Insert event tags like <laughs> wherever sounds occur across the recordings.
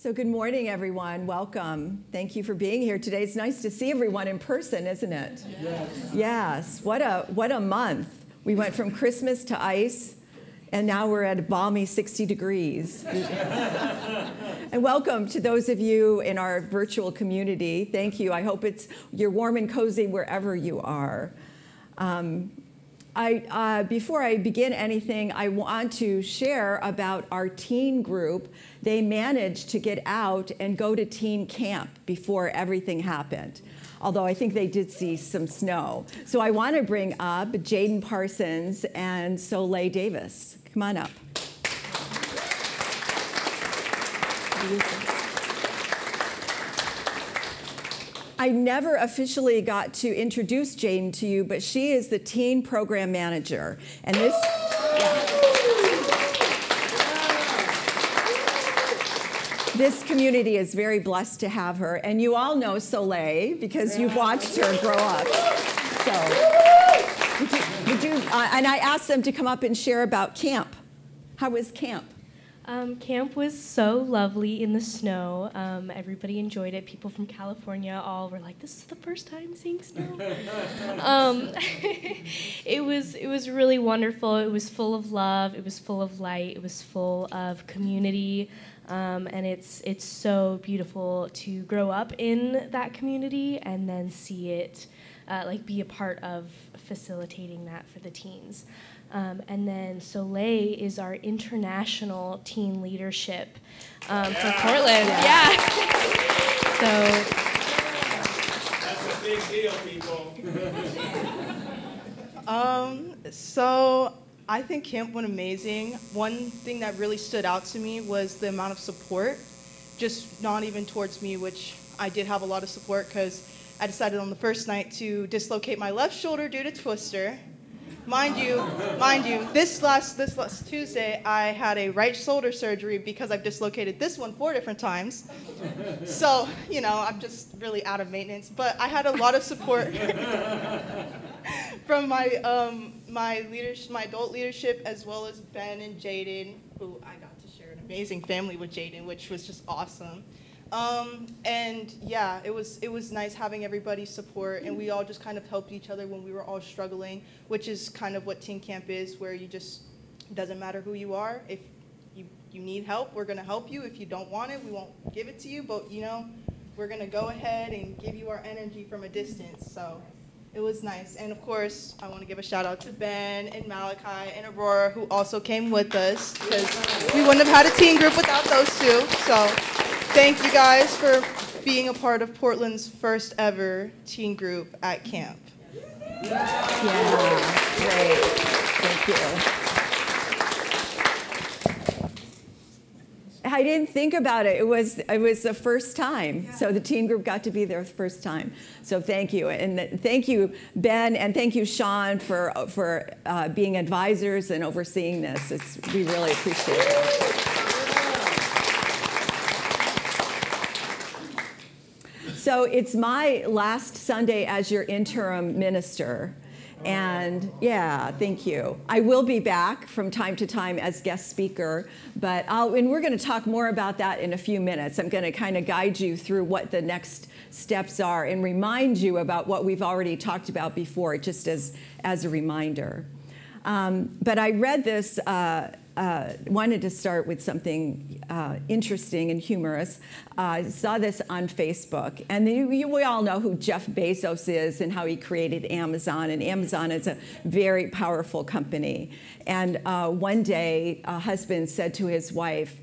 So, good morning, everyone. Welcome. Thank you for being here today. It's nice to see everyone in person, isn't it? Yes. Yes. What a what a month. We went from Christmas to ice, and now we're at a balmy 60 degrees. <laughs> and welcome to those of you in our virtual community. Thank you. I hope it's you're warm and cozy wherever you are. Um, I, uh, before I begin anything, I want to share about our teen group. They managed to get out and go to teen camp before everything happened, although I think they did see some snow. So I want to bring up Jaden Parsons and Soleil Davis. Come on up. I never officially got to introduce Jane to you, but she is the teen program manager. And this. Yeah. This community is very blessed to have her. And you all know Soleil because you've watched her grow up. So, would you, would you uh, and I asked them to come up and share about camp. How was camp? Um, camp was so lovely in the snow. Um, everybody enjoyed it. People from California all were like, "This is the first time seeing snow." <laughs> um, <laughs> it was it was really wonderful. It was full of love. It was full of light. It was full of community, um, and it's it's so beautiful to grow up in that community and then see it, uh, like be a part of facilitating that for the teens. Um, and then Soleil is our international teen leadership um, yeah. for Portland. Yeah. yeah. <laughs> so. That's a big deal, people. <laughs> um, so I think camp went amazing. One thing that really stood out to me was the amount of support, just not even towards me, which I did have a lot of support because I decided on the first night to dislocate my left shoulder due to twister Mind you, mind you, this last this last Tuesday I had a right shoulder surgery because I've dislocated this one four different times. So, you know, I'm just really out of maintenance. But I had a lot of support <laughs> from my um, my leadership, my adult leadership, as well as Ben and Jaden, who I got to share an amazing family with Jaden, which was just awesome. Um, and yeah, it was it was nice having everybody's support, and we all just kind of helped each other when we were all struggling, which is kind of what teen camp is, where you just doesn't matter who you are. If you you need help, we're gonna help you. If you don't want it, we won't give it to you. But you know, we're gonna go ahead and give you our energy from a distance. So it was nice. And of course, I want to give a shout out to Ben and Malachi and Aurora, who also came with us, because we wouldn't have had a teen group without those two. So thank you guys for being a part of Portland's first ever teen group at camp. Yeah, great. Thank you. I didn't think about it. It was it was the first time. So the teen group got to be there the first time. So thank you, and thank you, Ben, and thank you, Sean, for for uh, being advisors and overseeing this. It's, we really appreciate it. So it's my last Sunday as your interim minister. And yeah, thank you. I will be back from time to time as guest speaker, but I'll, and we're going to talk more about that in a few minutes. I'm going to kind of guide you through what the next steps are and remind you about what we've already talked about before, just as, as a reminder. Um, but I read this uh, uh, wanted to start with something uh, interesting and humorous. Uh, I saw this on Facebook, and the, we all know who Jeff Bezos is and how he created Amazon. And Amazon is a very powerful company. And uh, one day, a husband said to his wife,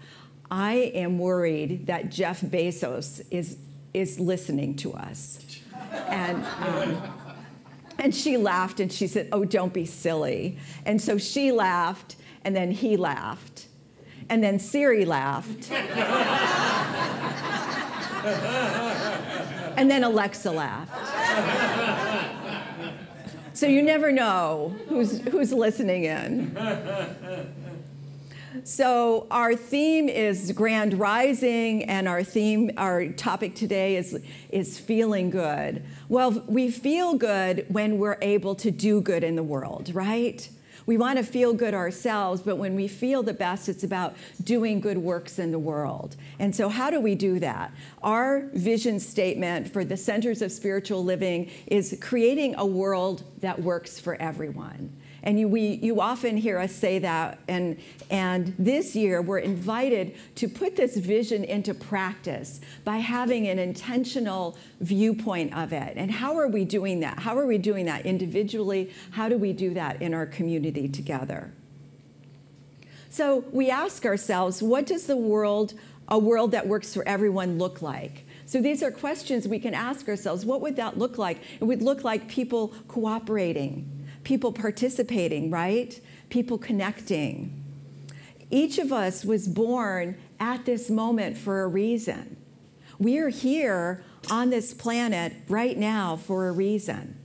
"I am worried that Jeff Bezos is is listening to us." And um, and she laughed and she said, Oh, don't be silly. And so she laughed and then he laughed. And then Siri laughed. <laughs> and then Alexa laughed. So you never know who's, who's listening in. So our theme is grand rising, and our theme, our topic today is, is feeling good. Well, we feel good when we're able to do good in the world, right? We want to feel good ourselves, but when we feel the best, it's about doing good works in the world. And so, how do we do that? Our vision statement for the Centers of Spiritual Living is creating a world that works for everyone. And you, we, you often hear us say that. And, and this year, we're invited to put this vision into practice by having an intentional viewpoint of it. And how are we doing that? How are we doing that individually? How do we do that in our community together? So we ask ourselves, what does the world, a world that works for everyone, look like? So these are questions we can ask ourselves. What would that look like? It would look like people cooperating, people participating, right? People connecting. Each of us was born at this moment for a reason. We are here on this planet right now for a reason.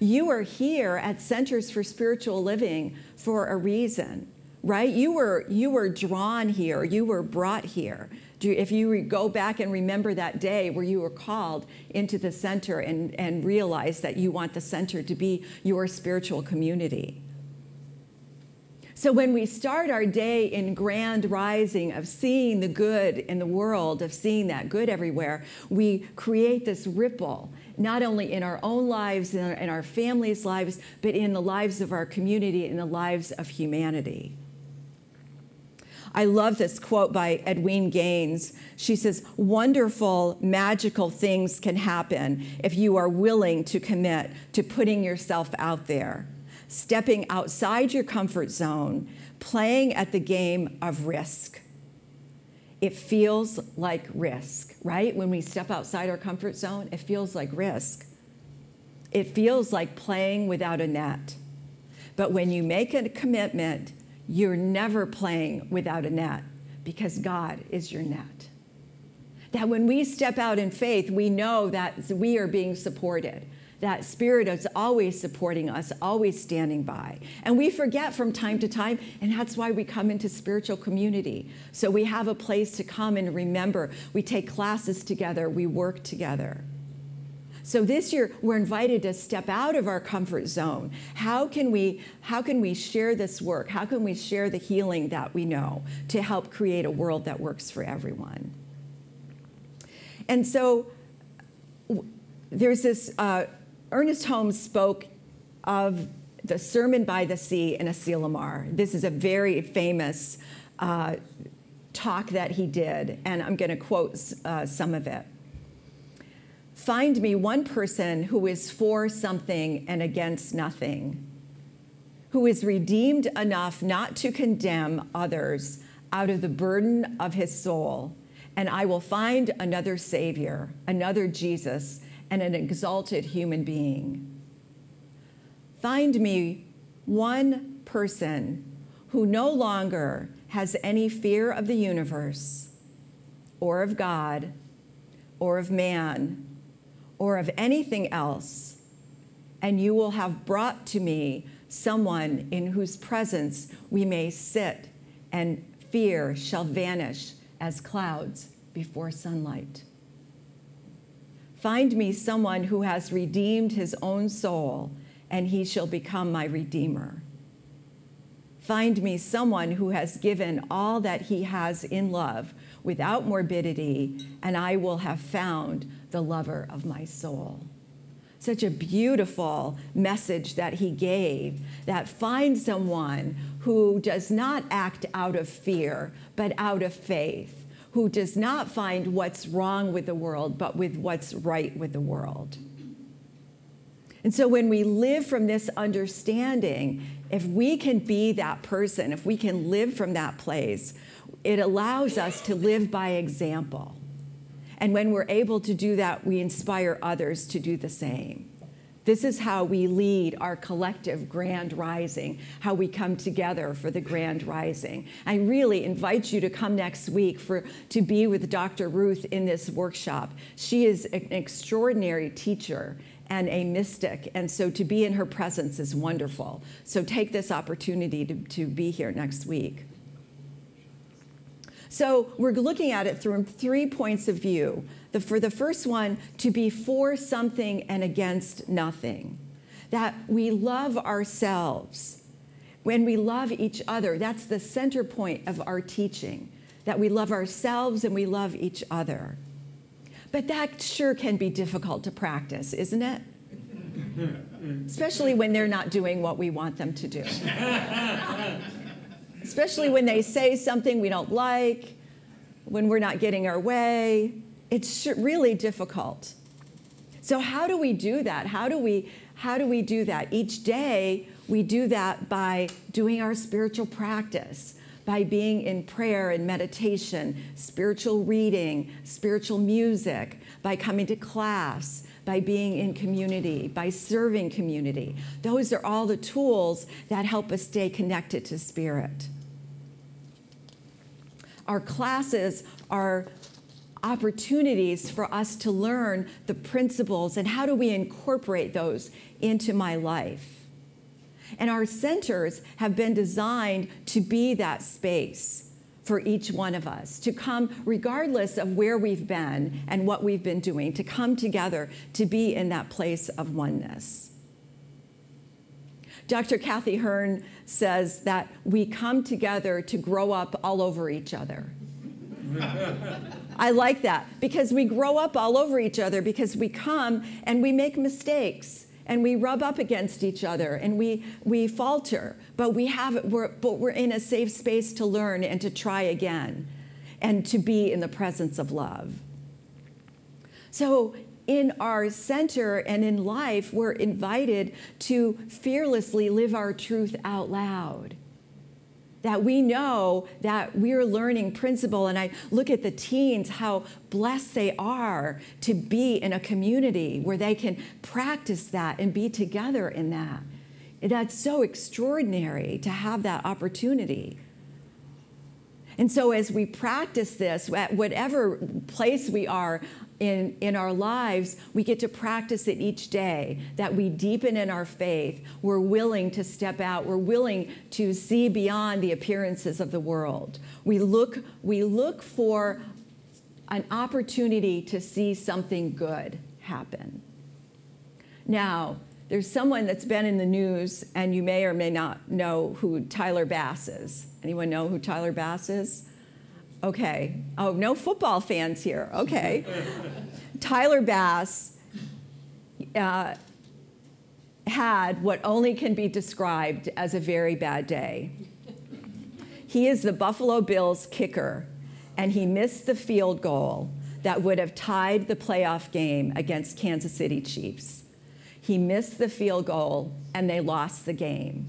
You are here at Centers for Spiritual Living for a reason, right? You were, you were drawn here, you were brought here. If you go back and remember that day where you were called into the center and, and realize that you want the center to be your spiritual community. So when we start our day in grand rising of seeing the good in the world, of seeing that good everywhere, we create this ripple, not only in our own lives, in our, in our families' lives, but in the lives of our community, in the lives of humanity. I love this quote by Edwene Gaines. She says, Wonderful, magical things can happen if you are willing to commit to putting yourself out there, stepping outside your comfort zone, playing at the game of risk. It feels like risk, right? When we step outside our comfort zone, it feels like risk. It feels like playing without a net. But when you make a commitment you're never playing without a net because God is your net. That when we step out in faith, we know that we are being supported. That Spirit is always supporting us, always standing by. And we forget from time to time, and that's why we come into spiritual community. So we have a place to come and remember. We take classes together, we work together. So this year we're invited to step out of our comfort zone. How can we how can we share this work? How can we share the healing that we know to help create a world that works for everyone? And so there's this uh, Ernest Holmes spoke of the Sermon by the Sea in Asilomar. This is a very famous uh, talk that he did, and I'm going to quote uh, some of it. Find me one person who is for something and against nothing, who is redeemed enough not to condemn others out of the burden of his soul, and I will find another Savior, another Jesus, and an exalted human being. Find me one person who no longer has any fear of the universe, or of God, or of man or of anything else, and you will have brought to me someone in whose presence we may sit, and fear shall vanish as clouds before sunlight. Find me someone who has redeemed his own soul, and he shall become my redeemer. Find me someone who has given all that he has in love without morbidity, and I will have found the lover of my soul. Such a beautiful message that he gave that find someone who does not act out of fear, but out of faith, who does not find what's wrong with the world, but with what's right with the world. And so when we live from this understanding, if we can be that person, if we can live from that place, it allows us to live by example. And when we're able to do that, we inspire others to do the same. This is how we lead our collective grand rising, how we come together for the grand rising. I really invite you to come next week for, to be with Dr. Ruth in this workshop. She is an extraordinary teacher and a mystic, and so to be in her presence is wonderful. So take this opportunity to, to be here next week. So we're looking at it through three points of view. The, for the first one, to be for something and against nothing. That we love ourselves. When we love each other, that's the center point of our teaching. That we love ourselves and we love each other. But that sure can be difficult to practice, isn't it? <laughs> Especially when they're not doing what we want them to do. <laughs> Especially when they say something we don't like, when we're not getting our way. It's really difficult. So how do we do that? How do we how do we do that? Each day we do that by doing our spiritual practice by being in prayer and meditation, spiritual reading, spiritual music, by coming to class, by being in community, by serving community. Those are all the tools that help us stay connected to Spirit. Our classes are opportunities for us to learn the principles and how do we incorporate those into my life. And our centers have been designed to be that space for each one of us, to come regardless of where we've been and what we've been doing, to come together to be in that place of oneness. Dr. Kathy Hearn says that we come together to grow up all over each other. I like that because we grow up all over each other because we come and we make mistakes and we rub up against each other and we, we falter, but we have we're, but we're in a safe space to learn and to try again and to be in the presence of love. So in our center and in life, we're invited to fearlessly live our truth out loud that we know that we're learning principle. And I look at the teens, how blessed they are to be in a community where they can practice that and be together in that. That's so extraordinary to have that opportunity. And so, as we practice this, at whatever place we are in, in our lives, we get to practice it each day, that we deepen in our faith. We're willing to step out. We're willing to see beyond the appearances of the world. We look, we look for an opportunity to see something good happen. Now, there's someone that's been in the news, and you may or may not know who Tyler Bass is. Anyone know who Tyler Bass is? Okay. Oh, no football fans here. Okay. <laughs> Tyler Bass uh, had what only can be described as a very bad day. He is the Buffalo Bills kicker, and he missed the field goal that would have tied the playoff game against Kansas City Chiefs. He missed the field goal, and they lost the game.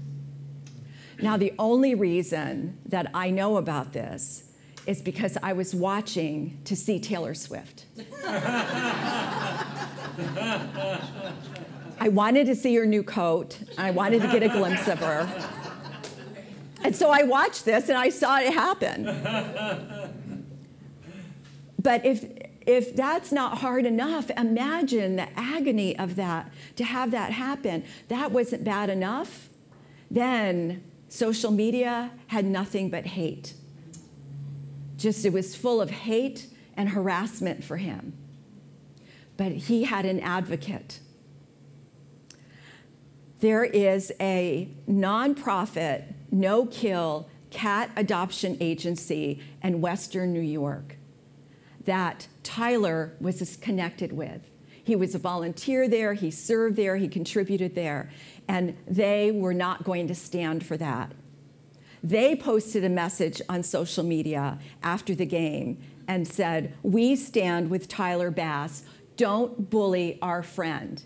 Now, the only reason that I know about this is because I was watching to see Taylor Swift. <laughs> I wanted to see her new coat, and I wanted to get a glimpse of her. And so I watched this and I saw it happen. But if, if that's not hard enough, imagine the agony of that, to have that happen. That wasn't bad enough. Then social media had nothing but hate just it was full of hate and harassment for him. But he had an advocate. There is a nonprofit, no kill cat adoption agency in Western New York that Tyler was connected with. He was a volunteer there, he served there, he contributed there, and they were not going to stand for that. They posted a message on social media after the game and said, We stand with Tyler Bass. Don't bully our friend.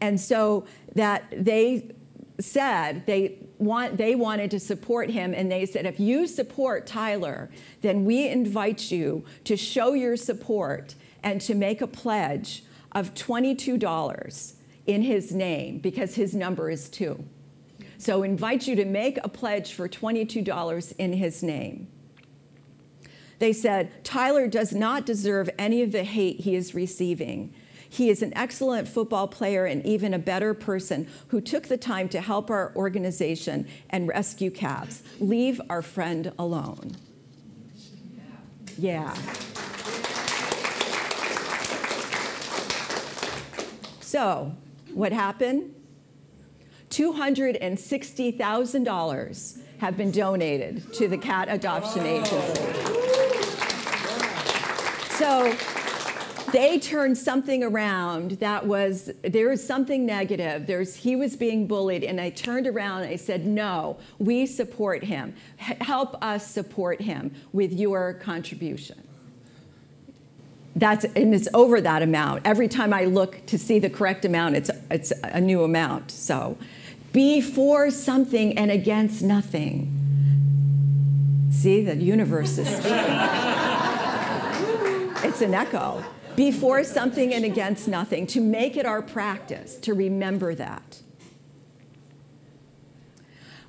And so that they said they want they wanted to support him and they said if you support Tyler then we invite you to show your support and to make a pledge of $22 in his name because his number is 2. So invite you to make a pledge for $22 in his name. They said Tyler does not deserve any of the hate he is receiving. He is an excellent football player and even a better person who took the time to help our organization and rescue Cavs. Leave our friend alone. Yeah. So, what happened? $260,000 have been donated to the cat adoption agency. So, they turned something around that was there was something negative. There's he was being bullied and i turned around and i said no we support him. H- help us support him with your contribution. That's and it's over that amount. Every time i look to see the correct amount it's it's a new amount. So be for something and against nothing see the universe is speaking it's an echo Before something and against nothing, to make it our practice, to remember that.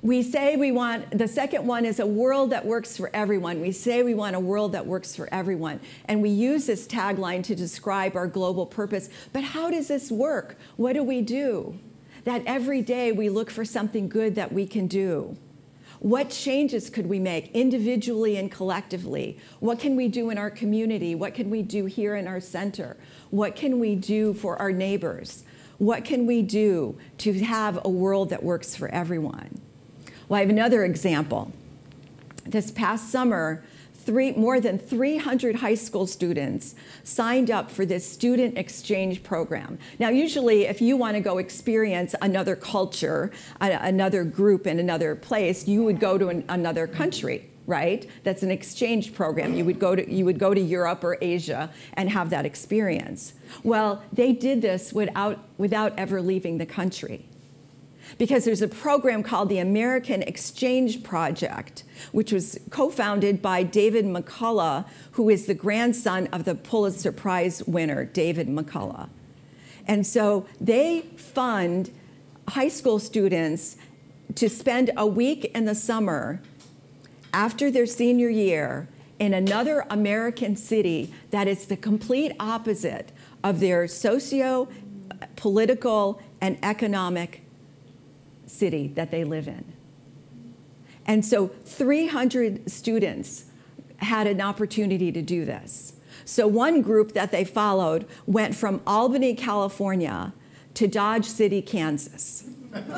We say we want, the second one is a world that works for everyone. We say we want a world that works for everyone. And we use this tagline to describe our global purpose. But how does this work? What do we do? That every day we look for something good that we can do. What changes could we make individually and collectively? What can we do in our community? What can we do here in our center? What can we do for our neighbors? What can we do to have a world that works for everyone? Well, I have another example. This past summer, three, more than 300 high school students signed up for this student exchange program. Now, usually, if you want to go experience another culture, another group in another place, you would go to an, another country right? That's an exchange program. You would go to you would go to Europe or Asia and have that experience. Well they did this without without ever leaving the country because there's a program called the American Exchange Project, which was co founded by David McCullough, who is the grandson of the Pulitzer Prize winner, David McCullough. And so they fund high school students to spend a week in the summer after their senior year in another American city that is the complete opposite of their socio political and economic city that they live in. And so 300 students had an opportunity to do this. So one group that they followed went from Albany, California to Dodge City, Kansas. <laughs> and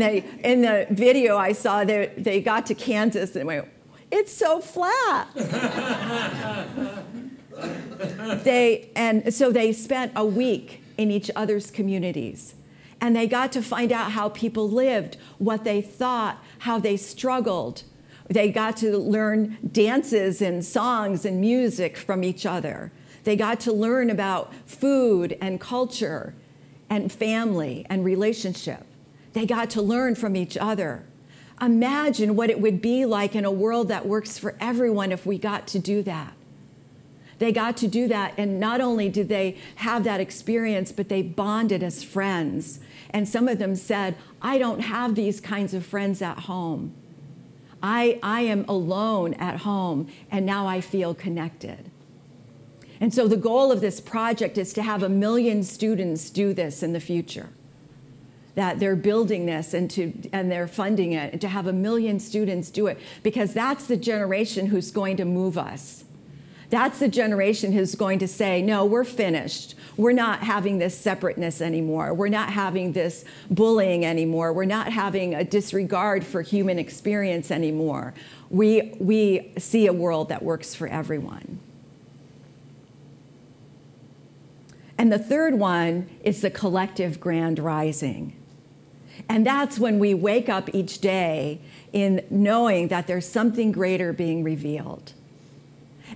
they, in the video I saw, they, they got to Kansas and went, it's so flat. <laughs> they, and so they spent a week in each other's communities and they got to find out how people lived, what they thought, how they struggled. They got to learn dances and songs and music from each other. They got to learn about food and culture and family and relationship. They got to learn from each other. Imagine what it would be like in a world that works for everyone if we got to do that. They got to do that, and not only did they have that experience, but they bonded as friends. And some of them said, I don't have these kinds of friends at home. I, I am alone at home, and now I feel connected. And so the goal of this project is to have a million students do this in the future. That they're building this and, to, and they're funding it, and to have a million students do it, because that's the generation who's going to move us. That's the generation who's going to say, no, we're finished. We're not having this separateness anymore. We're not having this bullying anymore. We're not having a disregard for human experience anymore. We, we see a world that works for everyone. And the third one is the collective grand rising. And that's when we wake up each day in knowing that there's something greater being revealed.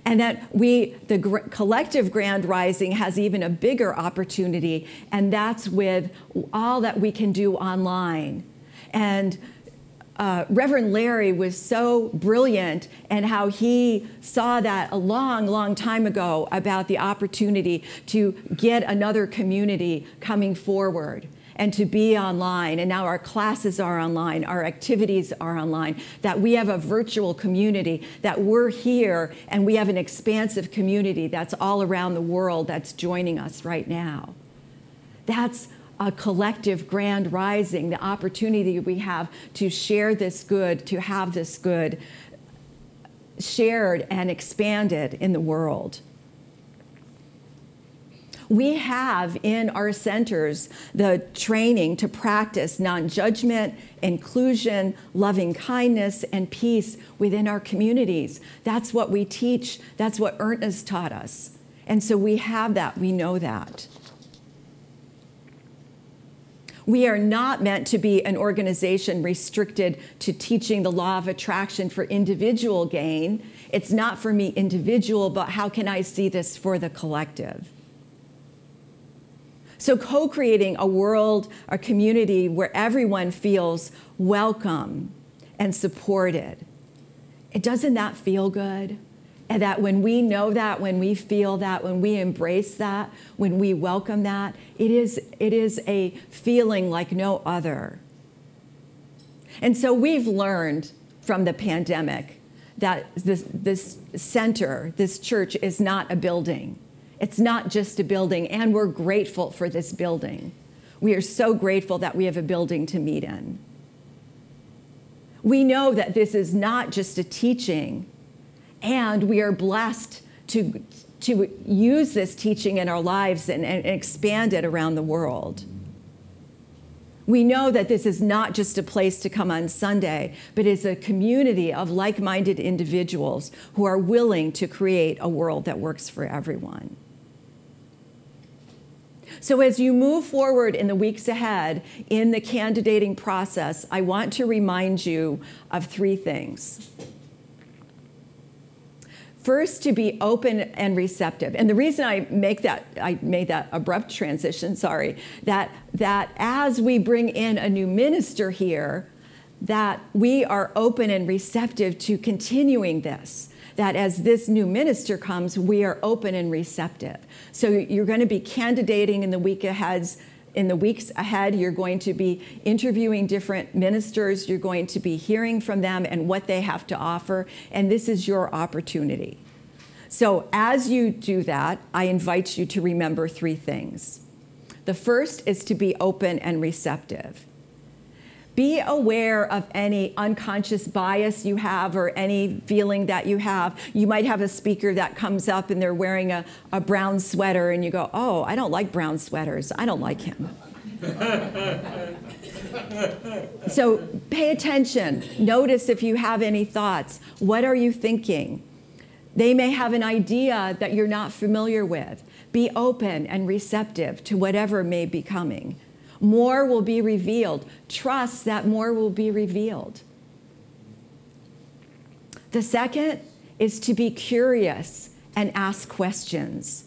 And that we, the gr- collective grand rising, has even a bigger opportunity, and that's with all that we can do online. And uh, Reverend Larry was so brilliant and how he saw that a long, long time ago about the opportunity to get another community coming forward and to be online. And now our classes are online, our activities are online, that we have a virtual community, that we're here and we have an expansive community that's all around the world that's joining us right now. That's a collective grand rising, the opportunity we have to share this good, to have this good shared and expanded in the world. We have in our centers the training to practice non judgment, inclusion, loving kindness, and peace within our communities. That's what we teach, that's what Ernest taught us. And so we have that, we know that. We are not meant to be an organization restricted to teaching the law of attraction for individual gain. It's not for me individual, but how can I see this for the collective? So, co creating a world, a community where everyone feels welcome and supported. It doesn't that feel good? And that when we know that, when we feel that, when we embrace that, when we welcome that, it is, it is a feeling like no other. And so we've learned from the pandemic that this, this center, this church, is not a building. It's not just a building, and we're grateful for this building. We are so grateful that we have a building to meet in. We know that this is not just a teaching, and we are blessed to, to use this teaching in our lives and, and expand it around the world. We know that this is not just a place to come on Sunday, but is a community of like minded individuals who are willing to create a world that works for everyone. So, as you move forward in the weeks ahead in the candidating process, I want to remind you of three things. First, to be open and receptive. And the reason I make that, I made that abrupt transition, sorry, that, that as we bring in a new minister here, that we are open and receptive to continuing this. That as this new minister comes, we are open and receptive. So you're going to be candidating in the week ahead in the weeks ahead, you're going to be interviewing different ministers. You're going to be hearing from them and what they have to offer. And this is your opportunity. So, as you do that, I invite you to remember three things. The first is to be open and receptive. Be aware of any unconscious bias you have or any feeling that you have. You might have a speaker that comes up and they're wearing a, a brown sweater, and you go, Oh, I don't like brown sweaters. I don't like him. <laughs> so pay attention. Notice if you have any thoughts. What are you thinking? They may have an idea that you're not familiar with. Be open and receptive to whatever may be coming. More will be revealed. Trust that more will be revealed. The second is to be curious and ask questions.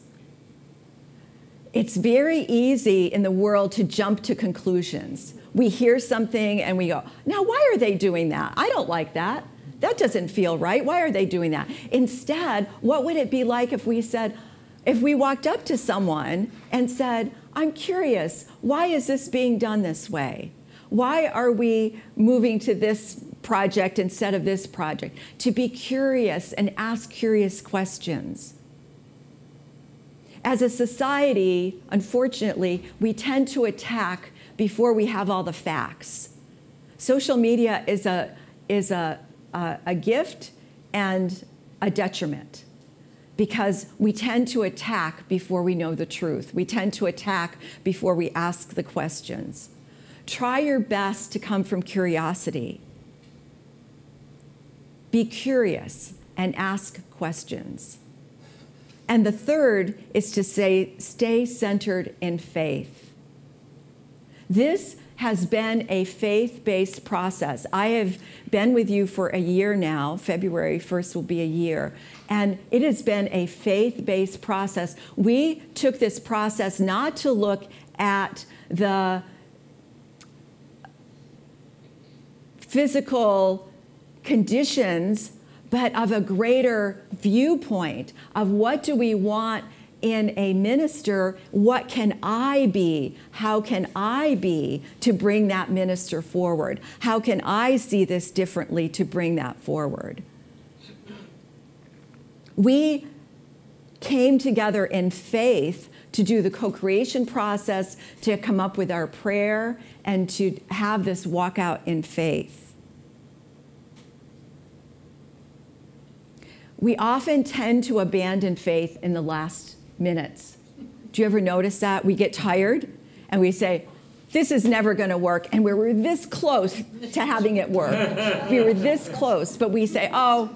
It's very easy in the world to jump to conclusions. We hear something and we go, now, why are they doing that? I don't like that. That doesn't feel right. Why are they doing that? Instead, what would it be like if we said, if we walked up to someone and said, I'm curious, why is this being done this way? Why are we moving to this project instead of this project? To be curious and ask curious questions. As a society, unfortunately, we tend to attack before we have all the facts. Social media is a, is a, a, a gift and a detriment because we tend to attack before we know the truth. We tend to attack before we ask the questions. Try your best to come from curiosity. Be curious and ask questions. And the third is to say, stay centered in faith. This has been a faith based process. I have been with you for a year now. February 1st will be a year. And it has been a faith based process. We took this process not to look at the physical conditions, but of a greater viewpoint of what do we want in a minister, what can I be? How can I be to bring that minister forward? How can I see this differently to bring that forward? We came together in faith to do the co creation process, to come up with our prayer, and to have this walk out in faith. We often tend to abandon faith in the last minutes. Do you ever notice that? We get tired and we say, this is never going to work. And we were this close to having it work. we were this close, but we say, oh,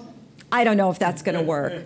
I don't know if that's going to work.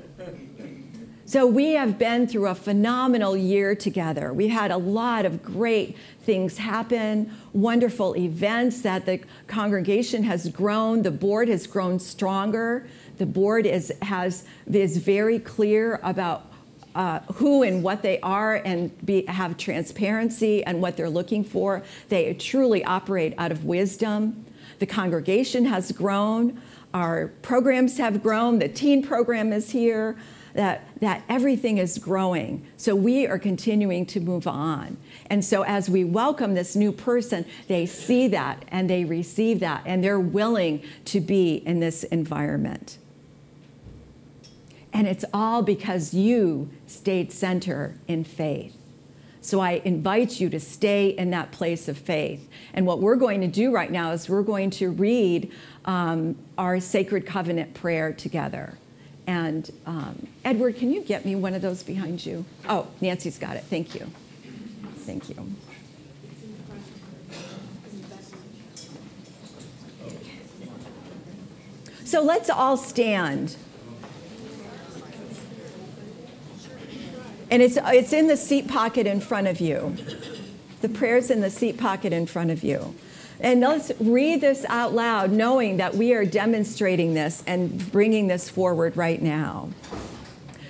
So we have been through a phenomenal year together. We've had a lot of great things happen, wonderful events that the congregation has grown, the board has grown stronger. The board is, has, is very clear about uh, who and what they are and be, have transparency and what they're looking for. They truly operate out of wisdom. The congregation has grown. Our programs have grown. The teen program is here. That, that everything is growing. So we are continuing to move on. And so as we welcome this new person, they see that and they receive that and they're willing to be in this environment. And it's all because you stayed center in faith. So I invite you to stay in that place of faith. And what we're going to do right now is we're going to read um, our sacred covenant prayer together. And um, Edward, can you get me one of those behind you? Oh, Nancy's got it. Thank you. Thank you. So let's all stand. And it's, it's in the seat pocket in front of you. The prayer's in the seat pocket in front of you. And let's read this out loud, knowing that we are demonstrating this and bringing this forward right now.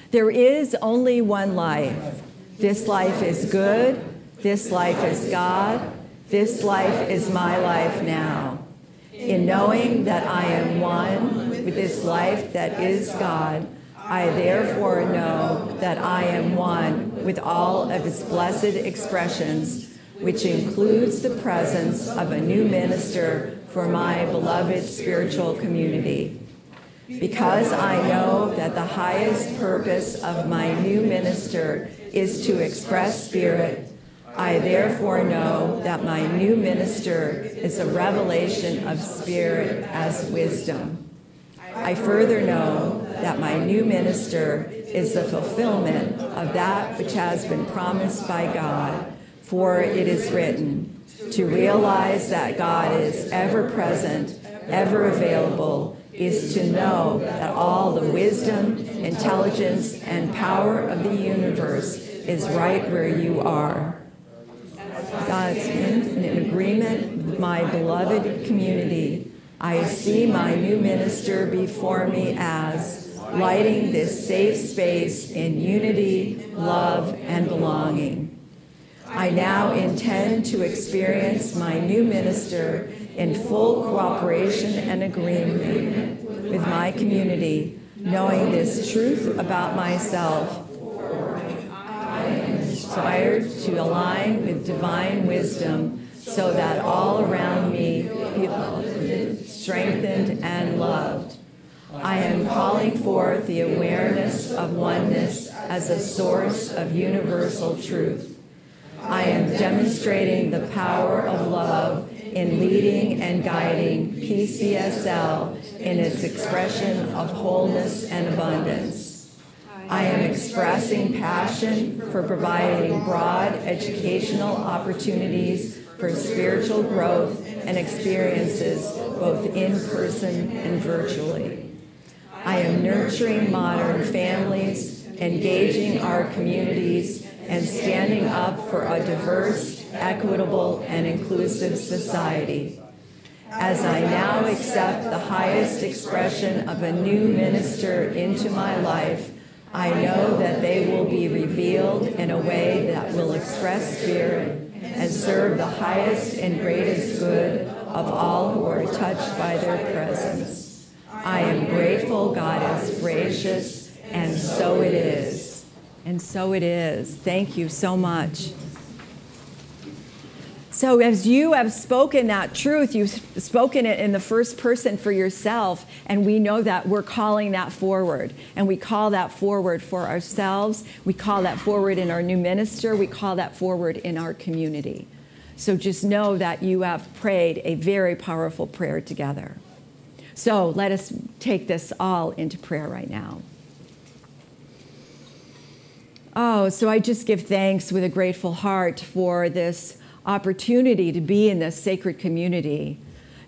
There is only one life. This life is good. This life is God. This life is my life now. In knowing that I am one with this life that is God, I therefore know that I am one with all of its blessed expressions, which includes the presence of a new minister for my beloved spiritual community. Because I know that the highest purpose of my new minister is to express spirit, I therefore know that my new minister is a revelation of spirit as wisdom. I further know that my new minister is the fulfillment of that which has been promised by God. For it is written, to realize that God is ever present, ever available, is to know that all the wisdom, intelligence, and power of the universe is right where you are. God's in, in agreement with my beloved community. I see my new minister before me as lighting this safe space in unity, love, and belonging. I now intend to experience my new minister in full cooperation and agreement with my community, knowing this truth about myself. I am inspired to align with divine wisdom so that all around me feel strengthened and loved. I am calling forth the awareness of oneness as a source of universal truth. I am demonstrating the power of love in leading and guiding PCSL in its expression of wholeness and abundance. I am expressing passion for providing broad educational opportunities for spiritual growth and experiences both in person and virtually. I am nurturing modern families, engaging our communities, and standing up for a diverse, equitable, and inclusive society. As I now accept the highest expression of a new minister into my life, I know that they will be revealed in a way that will express spirit and serve the highest and greatest good of all who are touched by their presence. I am grateful God is gracious, and so it is. And so it is. Thank you so much. So, as you have spoken that truth, you've spoken it in the first person for yourself, and we know that we're calling that forward. And we call that forward for ourselves. We call that forward in our new minister. We call that forward in our community. So, just know that you have prayed a very powerful prayer together. So, let us take this all into prayer right now. Oh, so I just give thanks with a grateful heart for this opportunity to be in this sacred community,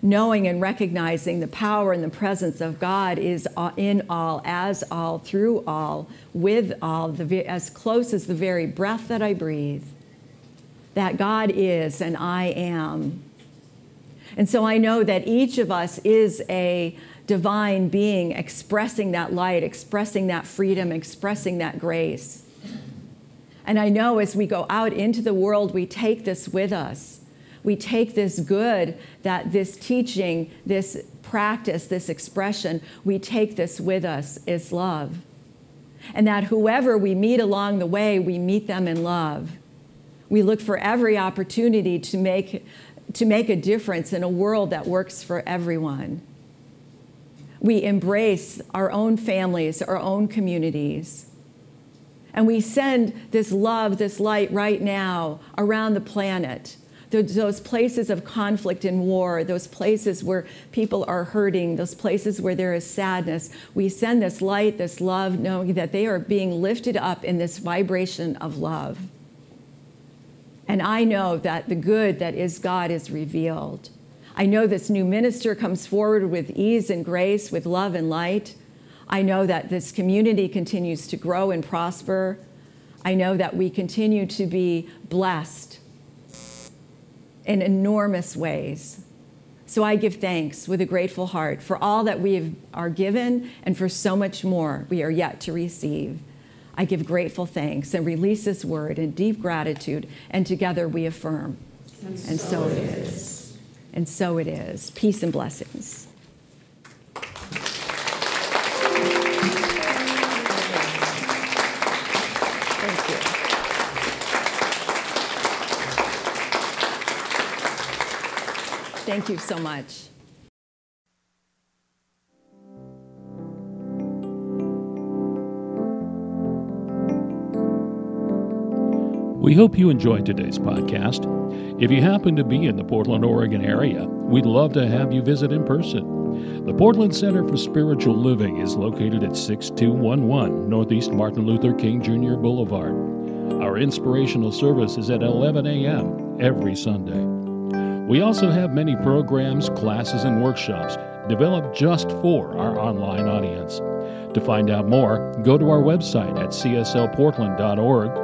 knowing and recognizing the power and the presence of God is in all, as all, through all, with all, the, as close as the very breath that I breathe. That God is and I am. And so I know that each of us is a divine being expressing that light, expressing that freedom, expressing that grace. And I know as we go out into the world, we take this with us. We take this good, that this teaching, this practice, this expression, we take this with us is love. And that whoever we meet along the way, we meet them in love. We look for every opportunity to make, to make a difference in a world that works for everyone. We embrace our own families, our own communities. And we send this love, this light right now around the planet. Those places of conflict and war, those places where people are hurting, those places where there is sadness, we send this light, this love, knowing that they are being lifted up in this vibration of love. And I know that the good that is God is revealed. I know this new minister comes forward with ease and grace, with love and light. I know that this community continues to grow and prosper. I know that we continue to be blessed in enormous ways. So I give thanks with a grateful heart for all that we are given and for so much more we are yet to receive. I give grateful thanks and release this word in deep gratitude, and together we affirm. And, and so, so it is. is. And so it is. Peace and blessings. Thank you. Thank you so much. We hope you enjoyed today's podcast. If you happen to be in the Portland, Oregon area, we'd love to have you visit in person. The Portland Center for Spiritual Living is located at 6211 Northeast Martin Luther King Jr. Boulevard. Our inspirational service is at 11 a.m. every Sunday. We also have many programs, classes, and workshops developed just for our online audience. To find out more, go to our website at cslportland.org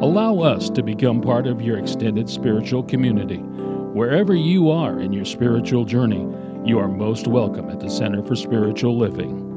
Allow us to become part of your extended spiritual community. Wherever you are in your spiritual journey, you are most welcome at the Center for Spiritual Living.